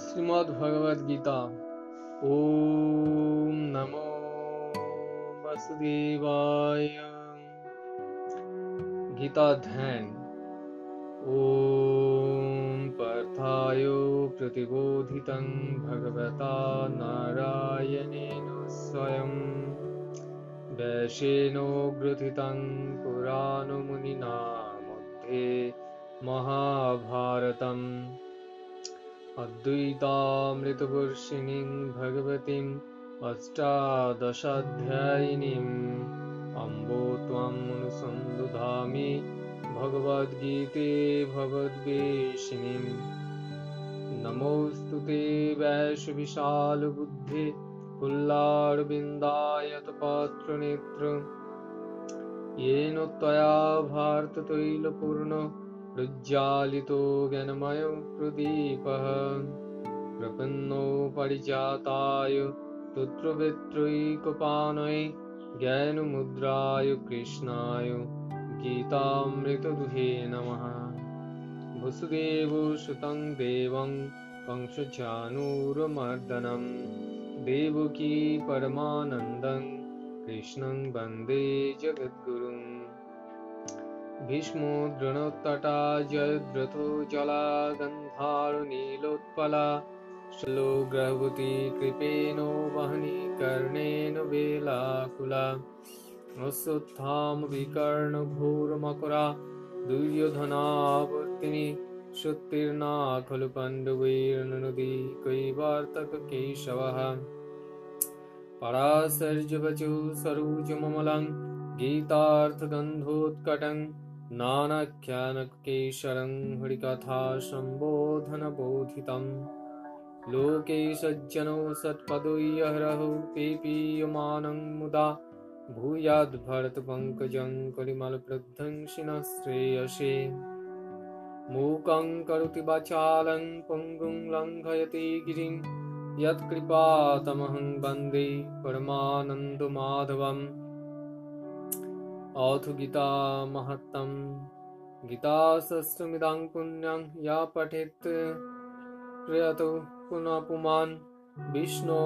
श्रीमद्भगवद्गीता। ॐ नमो वसुदेवाय। गीताध्यान ॐ पार्थाय प्रतिबोधितं भगवता नारायणेन स्वयं। वैशेनोग्रथितं पुराणमुनिना मध्ये महाभारतम्। अद्वैतामृतवर्षिणीं भगवतीम् अष्टादशाध्यायिनीम् अम्बो त्वामनुसन्दधामि भगवद्गीते भगवद्वेषिणीम् नमोऽस्तु ते वैशविशालबुद्धे पुल्लारविन्दायतपात्रनेत्र येन त्वया भारततैलपूर्ण प्रदीपः। प्रपन्नो परिजाताय तत्रवेत्रैकपानये ज्ञानमुद्राय कृष्णाय गीतामृतदुहे नमः। वसुदेवसुतं देवं कंसचानूरमर्दनं देवकी परमानन्दं कृष्णं वन्दे जगद्गुरुम् भीष्मो द्रोणोत्तटा जयद्रथो जला गन्धारुनीलोत्पला शलो ग्रहवती कृपेणो वहनी कर्णेन वेलाकुला अश्वत्थामविकर्णघोरमकरा दुर्योधनावर्तिनि श्रुतिर्ना खलु पाण्डवैर्नदी कैवार्तककेशवः पराशर्यवचो सरोजममलं गीतार्थगन्धोत्कटं नानाख्यानकेशरं हरिकथा सम्बोधनबोधितम् लोके सज्जनो सत्पदो यहरहु ते पीयमानं मुदा भूयाद्भरतपङ्कजं कलिमलप्रध्वंसिनः श्रेयसे। मूकं करोति वाचालं पङ्गुं लङ्घयति गिरिं। यत्कृपातमहं वंदे परमानन्दमाधवम्। अथ गीता महत्तम। गीताशस्त्रमिदां पुण्यं या पठेत्। प्रयतो पुनः पुमान् विष्णो